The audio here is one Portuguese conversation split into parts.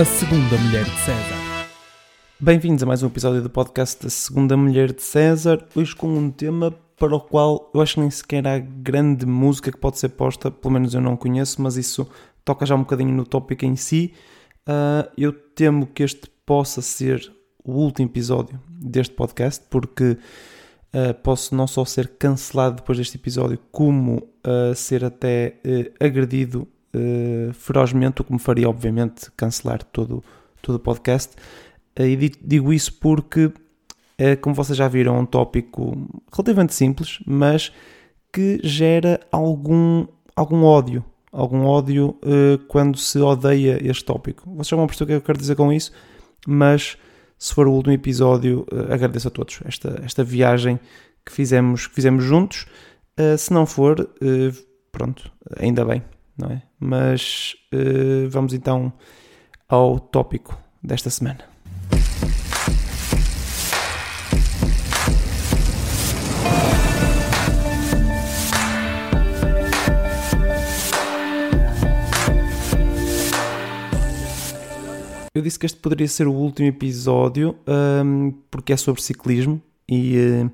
A Segunda Mulher de César. Bem-vindos a mais um episódio do podcast da Segunda Mulher de César, hoje com um tema para o qual eu acho que nem sequer há grande música que pode ser posta, pelo menos eu não conheço, mas isso toca já um bocadinho no tópico em si. Uh, eu temo que este possa ser o último episódio deste podcast, porque uh, posso não só ser cancelado depois deste episódio, como uh, ser até agredido ferozmente, o que me faria, obviamente, cancelar todo, todo o podcast. e digo isso porque, como vocês já viram, é um tópico relativamente simples, mas que gera algum, algum ódio. Algum ódio quando se odeia este tópico. Vocês já vão perceber o que eu quero dizer com isso, mas se for o último episódio, uh, agradeço a todos esta, esta viagem que fizemos, que fizemos juntos. Uh, se não for, uh, pronto, ainda bem, não é? Mas vamos então ao tópico desta semana. Eu disse que este poderia ser o último episódio um, porque é sobre ciclismo e uh,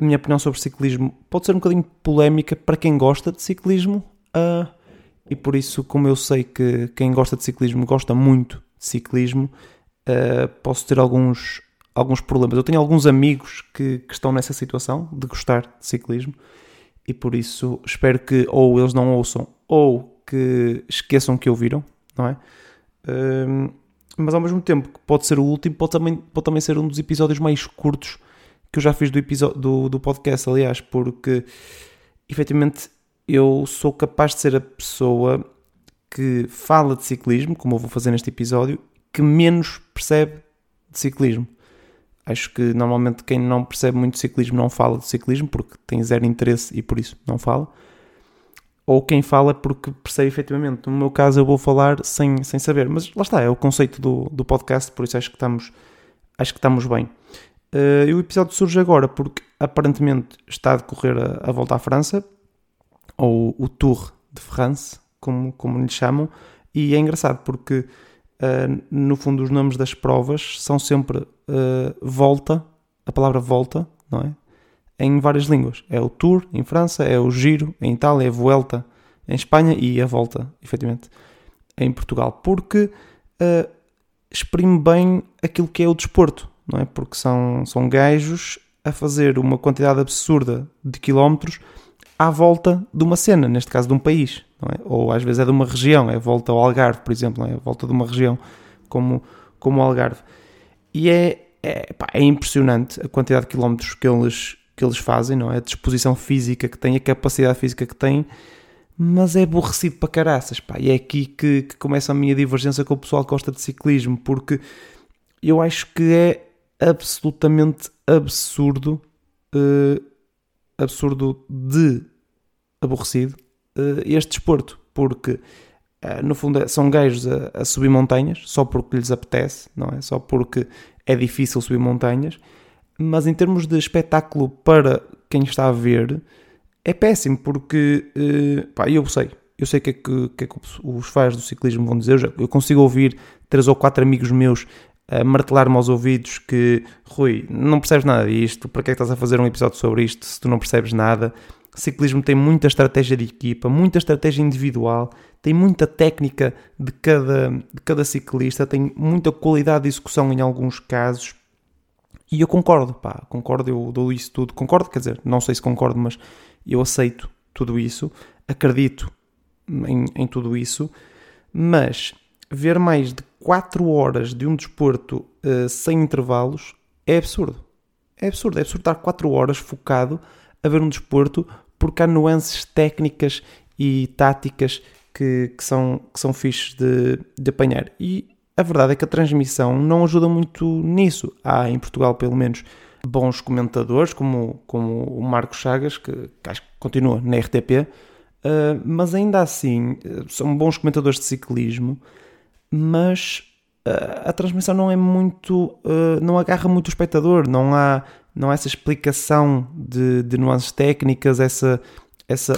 a minha opinião sobre ciclismo pode ser um bocadinho polémica para quem gosta de ciclismo uh, e por isso, como eu sei que quem gosta de ciclismo gosta muito de ciclismo, uh, posso ter alguns, alguns problemas. Eu tenho alguns amigos que, que estão nessa situação de gostar de ciclismo e por isso espero que ou eles não ouçam ou que esqueçam que ouviram, não é? Um, mas ao mesmo tempo que pode ser o último, pode também, pode também ser um dos episódios mais curtos que eu já fiz do, episódio, do, do podcast, aliás, porque efetivamente eu sou capaz de ser a pessoa que fala de ciclismo, como eu vou fazer neste episódio, que menos percebe de ciclismo. Acho que normalmente quem não percebe muito de ciclismo não fala de ciclismo porque tem zero interesse e por isso não fala ou quem fala porque percebe efetivamente. No meu caso, eu vou falar sem, sem saber, mas lá está, é o conceito do, do podcast, por isso acho que estamos, acho que estamos bem. Uh, e o episódio surge agora porque aparentemente está a decorrer a, a volta à França, ou o Tour de France, como, como lhe chamam, e é engraçado porque uh, no fundo os nomes das provas são sempre uh, volta, a palavra volta, não é? em várias línguas. É o Tour em França, é o Giro em Itália, é a Vuelta em Espanha e a Volta, efetivamente, em Portugal. Porque uh, exprime bem aquilo que é o desporto, não é? Porque são, são gajos a fazer uma quantidade absurda de quilómetros à volta de uma cena, neste caso de um país, é? ou às vezes é de uma região, é volta ao Algarve, por exemplo, é volta de uma região como, como o Algarve. E é, é, pá, é impressionante a quantidade de quilómetros que eles, que eles fazem, não é? A disposição física que têm, a capacidade física que têm, mas é aborrecido para caraças, pá. E é aqui que, que começa a minha divergência com o pessoal que gosta de ciclismo, porque eu acho que é absolutamente absurdo, uh, absurdo de aborrecido, uh, este desporto, porque uh, no fundo é, são gajos a, a subir montanhas só porque lhes apetece, não é? Só porque é difícil subir montanhas mas em termos de espetáculo para quem está a ver, é péssimo, porque uh, pá, eu sei, eu sei o que, é que, que, é que os fãs do ciclismo vão dizer, eu consigo ouvir três ou quatro amigos meus a martelar-me aos ouvidos que Rui, não percebes nada disto, para que é que estás a fazer um episódio sobre isto se tu não percebes nada? Ciclismo tem muita estratégia de equipa, muita estratégia individual, tem muita técnica de cada, de cada ciclista, tem muita qualidade de execução em alguns casos e eu concordo, pá, concordo, eu dou isso tudo. Concordo, quer dizer, não sei se concordo, mas eu aceito tudo isso, acredito em, em tudo isso, mas ver mais de 4 horas de um desporto uh, sem intervalos é absurdo. É absurdo, é absurdo estar 4 horas focado a ver um desporto porque há nuances técnicas e táticas que, que, são, que são fixes de, de apanhar. E a verdade é que a transmissão não ajuda muito nisso. Há, em Portugal, pelo menos, bons comentadores, como, como o Marcos Chagas, que, que acho que continua na RTP, uh, eh, mas ainda assim eh, são bons comentadores de ciclismo, mas uh, a transmissão não é muito. Uh, não agarra muito o espectador, não há, não há essa explicação de, de nuances técnicas, essa. essa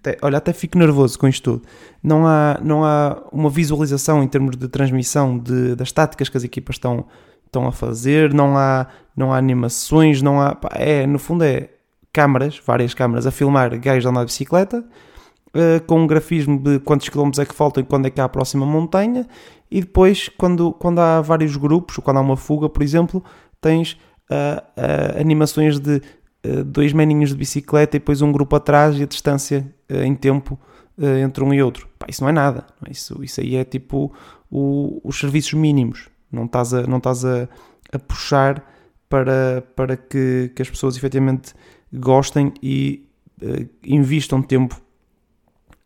até, olha, até fico nervoso com isto tudo. Não há, não há uma visualização em termos de transmissão de, das táticas que as equipas estão, estão a fazer, não há, não há animações, não há. Pá, é, no fundo, é câmaras, várias câmaras, a filmar gajos a andar de bicicleta, uh, com um grafismo de quantos quilómetros é que faltam e quando é que há a próxima montanha, e depois, quando, quando há vários grupos, quando há uma fuga, por exemplo, tens uh, uh, animações de dois meninhos de bicicleta e depois um grupo atrás e a distância em tempo entre um e outro. Pá, isso não é nada. É? Isso, isso aí é tipo o, os serviços mínimos. Não estás a, não estás a, a puxar para, para que, que as pessoas efetivamente gostem e uh, investam tempo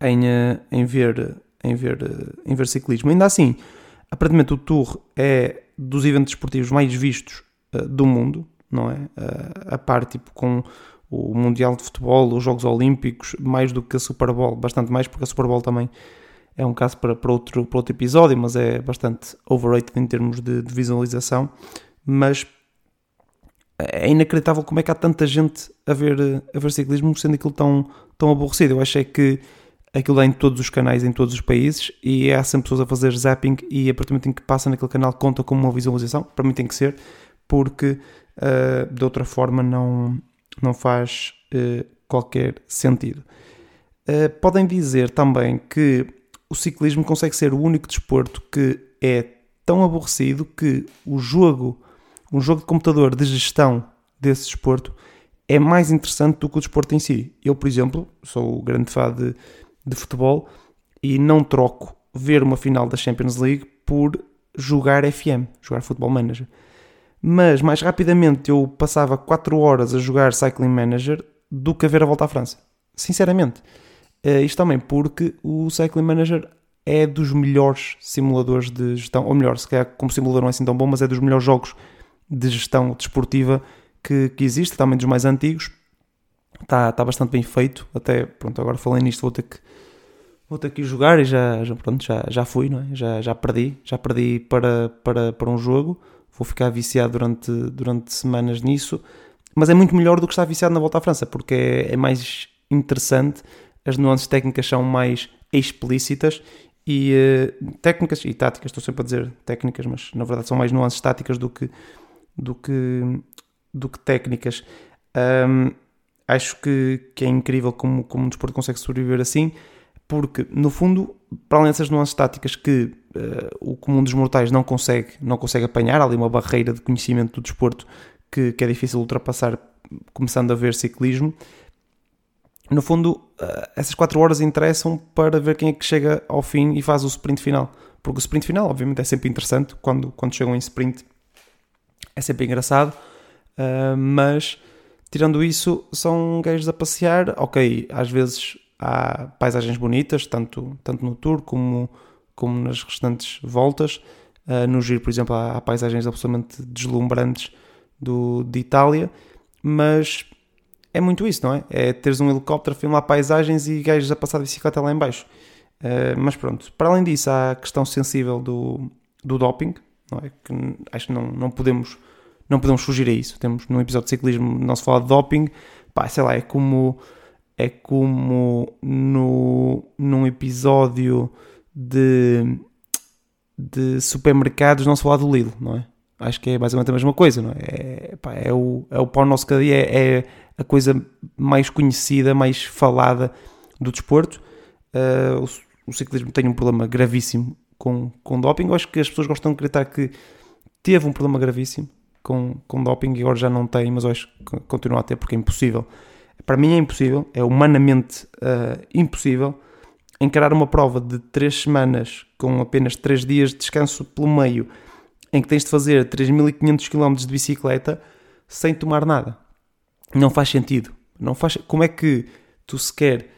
em, uh, em, ver, em, ver, uh, em ver ciclismo. Ainda assim, aparentemente o Tour é dos eventos esportivos mais vistos do mundo, não é? a par tipo com o Mundial de Futebol, os Jogos Olímpicos, mais do que a Super Bowl, bastante mais, porque a Super Bowl também é um caso para, para, outro, para outro episódio, mas é bastante overrated em termos de, de visualização. Mas é inacreditável como é que há tanta gente a ver, a ver ciclismo sendo aquilo tão, tão aborrecido. Eu achei que aquilo é em todos os canais, em todos os países, e há sempre pessoas a fazer zapping e a partir do momento em que passa naquele canal conta como uma visualização. Para mim tem que ser, porque uh, de outra forma não, não faz uh, qualquer sentido. Uh, podem dizer também que o ciclismo consegue ser o único desporto que é tão aborrecido que o jogo um jogo de computador de gestão desse desporto é mais interessante do que o desporto em si. Eu, por exemplo, sou grande fã de, de futebol e não troco ver uma final da Champions League por jogar FM, jogar Football Manager. Mas mais rapidamente eu passava 4 horas a jogar Cycling Manager do que a ver a volta à França. Sinceramente. Uh, isto também porque o Cycling Manager é dos melhores simuladores de gestão, ou melhor, se calhar como simulador não é assim tão bom, mas é dos melhores jogos de gestão desportiva que, que existe, também dos mais antigos. Está, está bastante bem feito. Até, pronto, agora falei nisto, vou ter que, vou ter que ir jogar e já, já, pronto, já, já fui, não é? Já, já perdi, já perdi para, para, para um jogo. Vou ficar viciado durante, durante semanas nisso. Mas é muito melhor do que estar viciado na volta à França, porque é, é mais interessante, as nuances técnicas são mais explícitas e uh, técnicas e táticas, estou sempre a dizer técnicas, mas na verdade são mais nuances táticas do que do que, do que técnicas. Um, acho que, que é incrível como, como um desporto consegue sobreviver assim, porque no fundo, para além dessas nuances táticas que uh, o comum dos mortais não consegue, não consegue apanhar, há ali uma barreira de conhecimento do desporto que, que é difícil ultrapassar começando a ver ciclismo. No fundo, uh, essas 4 horas interessam para ver quem é que chega ao fim e faz o sprint final. Porque o sprint final, obviamente, é sempre interessante quando, quando chegam em sprint é sempre engraçado, uh, mas tirando isso, são gajos a passear. Ok, às vezes há paisagens bonitas, tanto, tanto no tour como, como nas restantes voltas. Uh, no giro, por exemplo, há, há, paisagens absolutamente deslumbrantes do, de Itália, mas é muito isso, não é? É teres um helicóptero a filmar paisagens e gajos a passar de bicicleta lá em baixo. Uh, mas pronto, para além disso, há a questão sensível do, do doping, não é? Que acho que não, não, podemos, não podemos fugir a isso. Temos num episódio de ciclismo não se fala de doping, pá, sei lá, é como é como no, num episódio de, de supermercados não se fala do Lidl, não é? Acho que é basicamente a mesma coisa, não é? É, pá, é, o, é o pão nosso cada dia, é, é, a coisa mais conhecida, mais falada do desporto. Uh, o, o, ciclismo tem um problema gravíssimo com, com doping. Eu acho que as pessoas gostam de acreditar que teve um problema gravíssimo com, com doping e agora já não tem, mas que continua a ter porque é impossível. Para mim é impossível, é humanamente uh, impossível encarar uma prova de 3 semanas com apenas 3 dias de descanso pelo meio, em que tens de fazer 3.500 km de bicicleta sem tomar nada. Não faz sentido. Não faz... Como é que tu sequer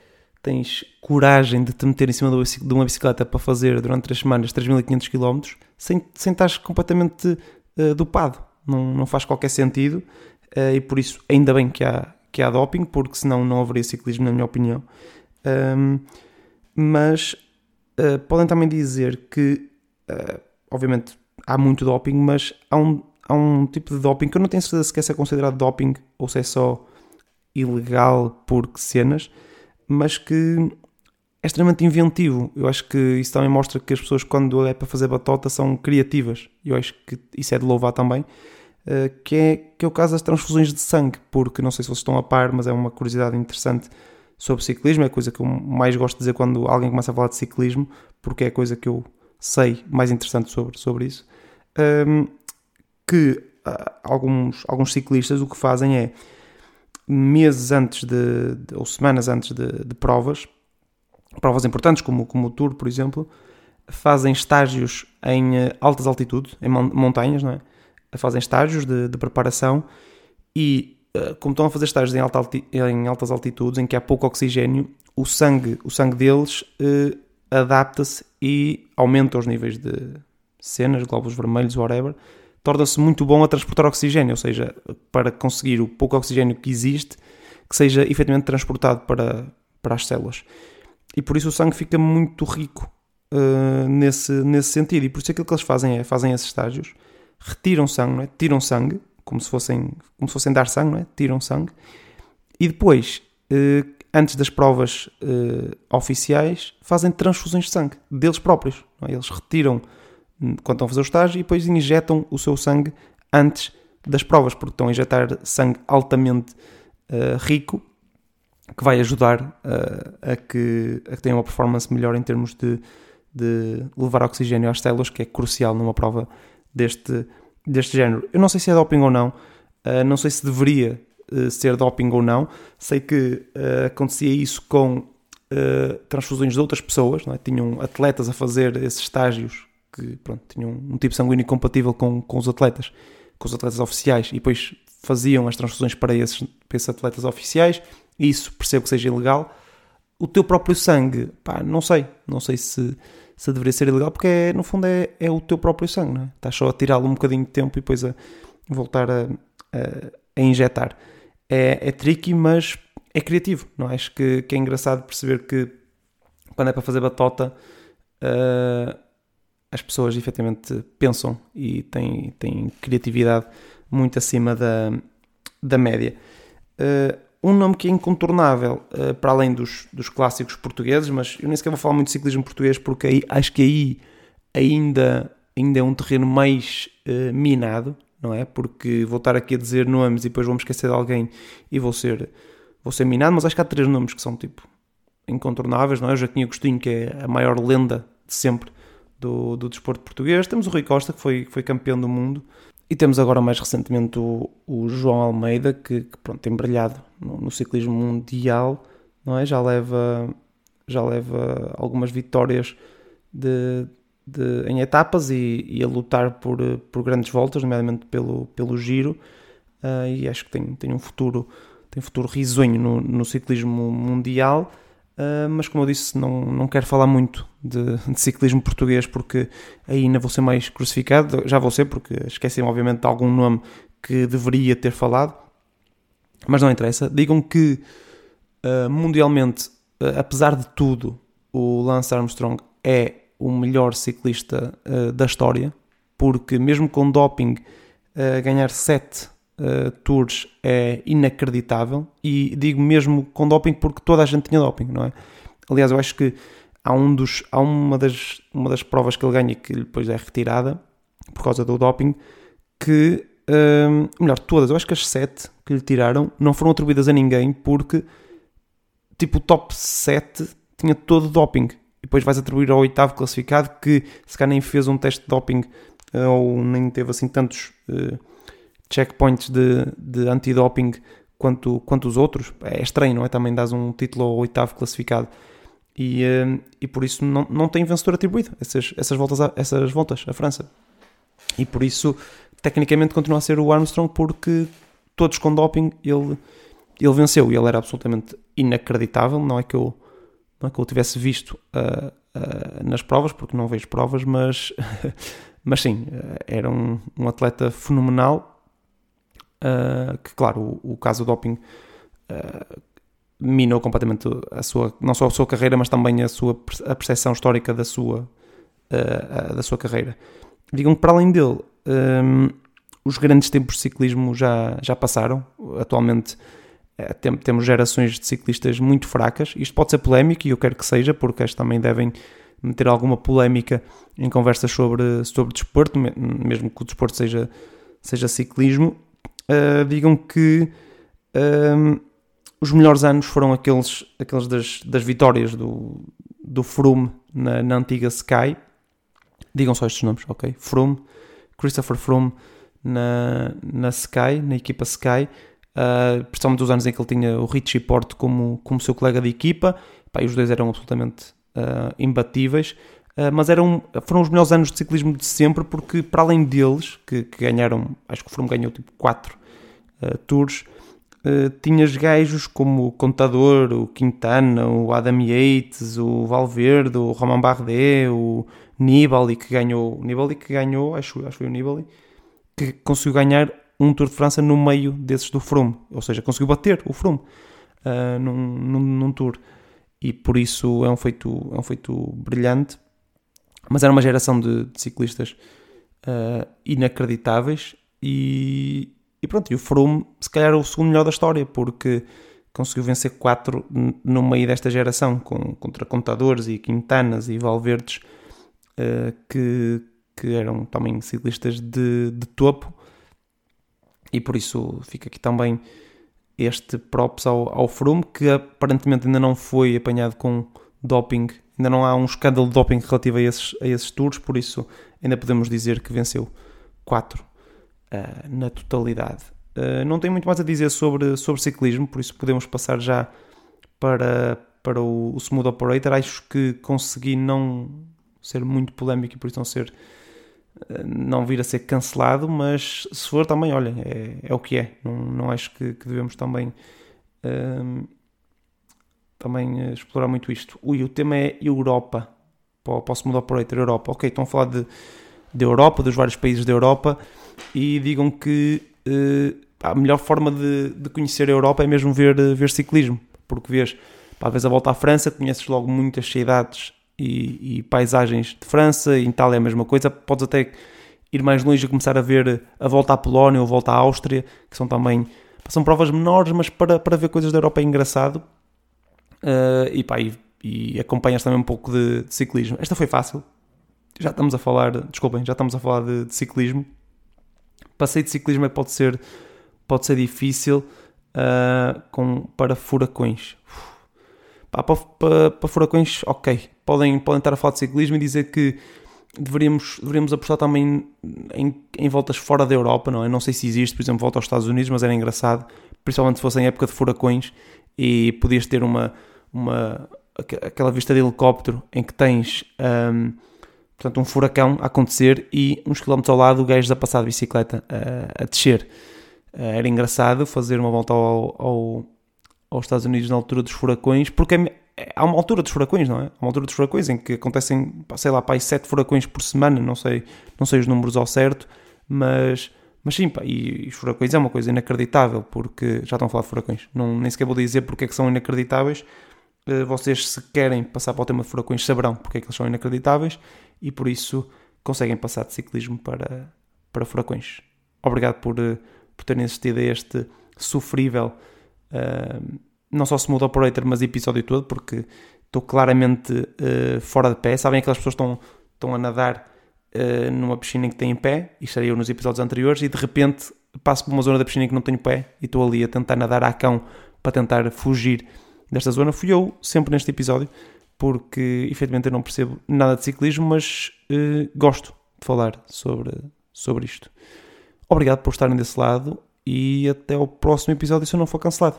tens coragem de te meter em cima de uma bicicleta para fazer durante 3 semanas 3.500 km sem, sem estar completamente uh, dopado. Não, não faz qualquer sentido uh, e por isso ainda bem que há, que há doping, porque senão não haveria ciclismo, na minha opinião. Um, mas uh, podem também dizer que, obviamente, há muito doping, mas há um, há um tipo de doping que eu não tenho certeza se é considerado doping ou se é só ilegal por cenas mas que é extremamente inventivo. Eu acho que isso também mostra que as pessoas, quando é para fazer batota, são criativas. Eu acho que isso é de louvar também. Uh, que, é, que é o caso das transfusões de sangue, porque não sei se vocês estão a par, mas é uma curiosidade interessante sobre ciclismo. É a coisa que eu mais gosto de dizer quando alguém começa a falar de ciclismo, porque é a coisa que eu sei mais interessante sobre, sobre isso. Um, ehm, que uh, alguns, alguns ciclistas o que fazem é meses antes de, de ou semanas antes de, de, provas, provas importantes como, como o Tour, por exemplo, fazem estágios em eh, altas altitudes, em montanhas, não é? Fazem estágios de, de preparação e, eh, como estão a fazer estágios em, alta, em, altas altitudes, em que há pouco oxigênio, o sangue, o sangue deles eh, adapta-se e aumenta os níveis de cenas, glóbulos vermelhos, whatever, torna-se muito bom a transportar oxigênio, ou seja, para conseguir o pouco oxigênio que existe, que seja efetivamente transportado para, para as células. E por isso o sangue fica muito rico uh, nesse, nesse sentido. E por isso aquilo que eles fazem é, fazem esses estágios, retiram sangue, é? tiram sangue, como se, fossem, como se fossem dar sangue, é? tiram sangue, e depois, uh, antes das provas uh, oficiais, fazem transfusões de sangue, deles próprios. É? Eles retiram quando estão a fazer o estágio e depois injetam o seu sangue antes das provas, porque estão a injetar sangue altamente rico que vai ajudar uh, a, que, a que tenham uma performance melhor em termos de, de levar oxigênio às células, que é crucial numa prova deste, deste género. Eu não sei se é doping ou não, uh, não sei se deveria ser doping ou não, sei que acontecia isso com transfusões de outras pessoas, é? tinham atletas a fazer esses estágios que pronto, tinham um tipo sanguíneo compatível com, com os atletas, com os atletas oficiais, e depois faziam as transfusões para esses, para esses atletas oficiais, isso percebo que seja ilegal. O teu próprio sangue, pá, não sei, não sei se, se deveria ser ilegal, porque é, no fundo é, é o teu próprio sangue, não é? Estás só a tirá-lo um bocadinho de tempo e depois a voltar a, a, a injetar. É, é tricky, mas é criativo, não é? Acho que, que é engraçado perceber que quando é para fazer batota, uh, as pessoas efetivamente pensam e têm, têm criatividade muito acima da, da média. Uh, um nome que é incontornável, uh, para além dos, dos clássicos portugueses, mas eu nem sequer vou falar muito de ciclismo português porque aí, acho que aí ainda, ainda é um terreno mais uh, minado, não é? Porque vou estar aqui a dizer nomes e depois vou-me esquecer de alguém e vou ser, vou ser minado, mas acho que há três nomes que são tipo incontornáveis, não é? O Joaquim Agostinho, que é a maior lenda de sempre do, do desporto português. Temos o Rui Costa, que foi, foi campeão do mundo. E temos agora mais recentemente o, o João Almeida, que, que pronto, tem brilhado no, no, ciclismo mundial, não é? Já leva, já leva algumas vitórias de, de, em etapas e, e, a lutar por, por grandes voltas, nomeadamente pelo, pelo giro. Uh, e acho que tem, tem um futuro, tem futuro risonho no, no ciclismo mundial. Uh, mas como eu disse, não, não quero falar muito de, de, ciclismo português porque aí ainda vou ser mais crucificado. Já vou ser, porque esqueci-me, obviamente, de algum nome que deveria ter falado, mas não interessa. Digam que uh, mundialmente, uh, apesar de tudo, o Lance Armstrong é o melhor ciclista da história, porque mesmo com doping, ganhar 7 uh, tours é inacreditável e digo mesmo com doping porque toda a gente tinha doping, não é? Aliás, eu acho que há, um dos, há uma, das, uma das provas que ele ganha que depois é retirada por causa do doping que, uh, melhor, todas, eu acho que as sete que lhe tiraram não foram atribuídas a ninguém porque tipo o top 7 tinha todo doping e depois vais atribuir ao oitavo classificado que se calhar nem fez um teste de doping eh, ou nem teve assim tantos uh, checkpoints de, de antidoping quanto, quanto os outros. É estranho, não é? Também dás um título ao oitavo classificado. E, eh, e por isso não, não tem vencedor atribuído essas, essas, voltas a, essas voltas à França. E por isso, tecnicamente, continua a ser o Armstrong, porque todos com doping ele, ele venceu e ele era absolutamente inacreditável. Não é que eu, não é que eu tivesse visto uh, uh, nas provas, porque não vejo provas, mas, mas sim, era um, um atleta fenomenal uh, que claro, o, o caso do doping uh, minou completamente a sua, não só a sua carreira, mas também a sua a percepção histórica da sua, uh, da sua carreira. Digam que para além dele, um, os grandes tempos de ciclismo já, já passaram. Atualmente tem, temos gerações de ciclistas muito fracas. Isto pode ser polémico e eu quero que seja, porque estas também devem meter alguma polémica em conversas sobre, sobre desporto, mesmo que o desporto seja, seja ciclismo. Uh, digam que uh, os melhores anos foram aqueles, aqueles das, das vitórias do, do Froome na, na antiga Sky. Digam só estes nomes, ok? Froome, Christopher Froome na, na Sky, na equipa Sky, uh, principalmente os anos em que ele tinha o Richie Porte como, como seu colega de equipa, Pá, e os dois eram absolutamente uh, imbatíveis, mas eram, foram os melhores anos de ciclismo de sempre, porque para além deles, que, que ganharam, acho que o Froome ganhou tipo 4 tours, Uh, tinhas gajos como o Contador, o Quintana, o Adam Yates, o Valverde, o Roman Bardet, o Nibali que ganhou, Nibali que ganhou, acho, acho que foi o Nibali, que conseguiu ganhar um Tour de França no meio desses do Froome, ou seja, conseguiu bater o Froome uh, num, num, num, Tour. E por isso é um feito, é um feito brilhante. Mas era uma geração de, de ciclistas uh, inacreditáveis e, e pronto, e o Froome se calhar é o segundo melhor da história, porque conseguiu vencer quatro no meio desta geração, com, contra Contadores e Quintanas e Valverdes, uh, que, que eram também ciclistas de, de topo, e por isso fica aqui também este props ao, ao Froome, que aparentemente ainda não foi apanhado com doping, ainda não há um escândalo de doping relativo a esses, a esses tours, por isso ainda podemos dizer que venceu 4 uh, na totalidade. Uh, não tenho muito mais a dizer sobre, sobre ciclismo, por isso podemos passar já para, para o, o Smooth Operator. Acho que consegui não ser muito polémico e por isso não ser não vir a ser cancelado, mas se for também, olhem, é, é o que é. Não, não acho que, que devemos também, também explorar muito isto. Ui, o tema é Europa. Posso mudar para Operator Europa. Ok, estão a falar de, de Europa, dos vários países da Europa, e digam que uh, a melhor forma de, de, conhecer a Europa é mesmo ver, ver ciclismo, porque vês, pá, vez a volta à França, conheces logo muitas cidades e, e, paisagens de França, em Itália é a mesma coisa, podes até ir mais longe e começar a ver a volta à Polónia ou a volta à Áustria, que são também são provas menores, mas para, para ver coisas da Europa é engraçado. Uh, e, pá, e, e, acompanhas também um pouco de, de, ciclismo. Esta foi fácil. Já estamos a falar, desculpem, já estamos a falar de, de ciclismo. Passei de ciclismo é pode ser, pode ser difícil uh, com, para furacões. Para, para, para, furacões, ok. Podem, podem estar a falar de ciclismo e dizer que deveríamos, deveríamos apostar também em, em voltas fora da Europa, não é? Não sei se existe, por exemplo, volta aos Estados Unidos, mas era engraçado, principalmente se fosse em época de furacões e podias ter uma, uma aquela vista de helicóptero em que tens um, portanto, um furacão a acontecer e uns quilómetros ao lado o gajo a passar de bicicleta a, a descer. Uh, era engraçado fazer uma volta ao, ao aos Estados Unidos na altura dos furacões, porque é, é, há uma altura dos furacões, não é? Há uma altura dos furacões em que acontecem, sei lá, pá, sete furacões por semana, não sei, não sei os números ao certo, mas, mas sim, pá, e, e os furacões é uma coisa inacreditável, porque já estão a falar de furacões, não, nem sequer vou dizer porque é que são inacreditáveis, vocês se querem passar para o tema furacões saberão porque é que eles são inacreditáveis e por isso conseguem passar de ciclismo para, para furacões. Obrigado por, uh, por terem assistido a este sofrível Uh, não só Smooth Operator, mas episódio todo, porque estou claramente uh, fora de pé. Sabem aquelas pessoas estão, estão a nadar uh, numa piscina que têm pé, e estaria eu nos episódios anteriores, e de repente passo por uma zona da piscina que não tenho pé e estou ali a tentar nadar a cão para tentar fugir desta zona. Fui eu sempre neste episódio, porque efetivamente eu não percebo nada de ciclismo, mas uh, gosto de falar sobre, sobre isto. Obrigado por estarem desse lado e até ao próximo episódio se eu não for cancelado.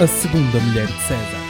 A segunda mulher de César.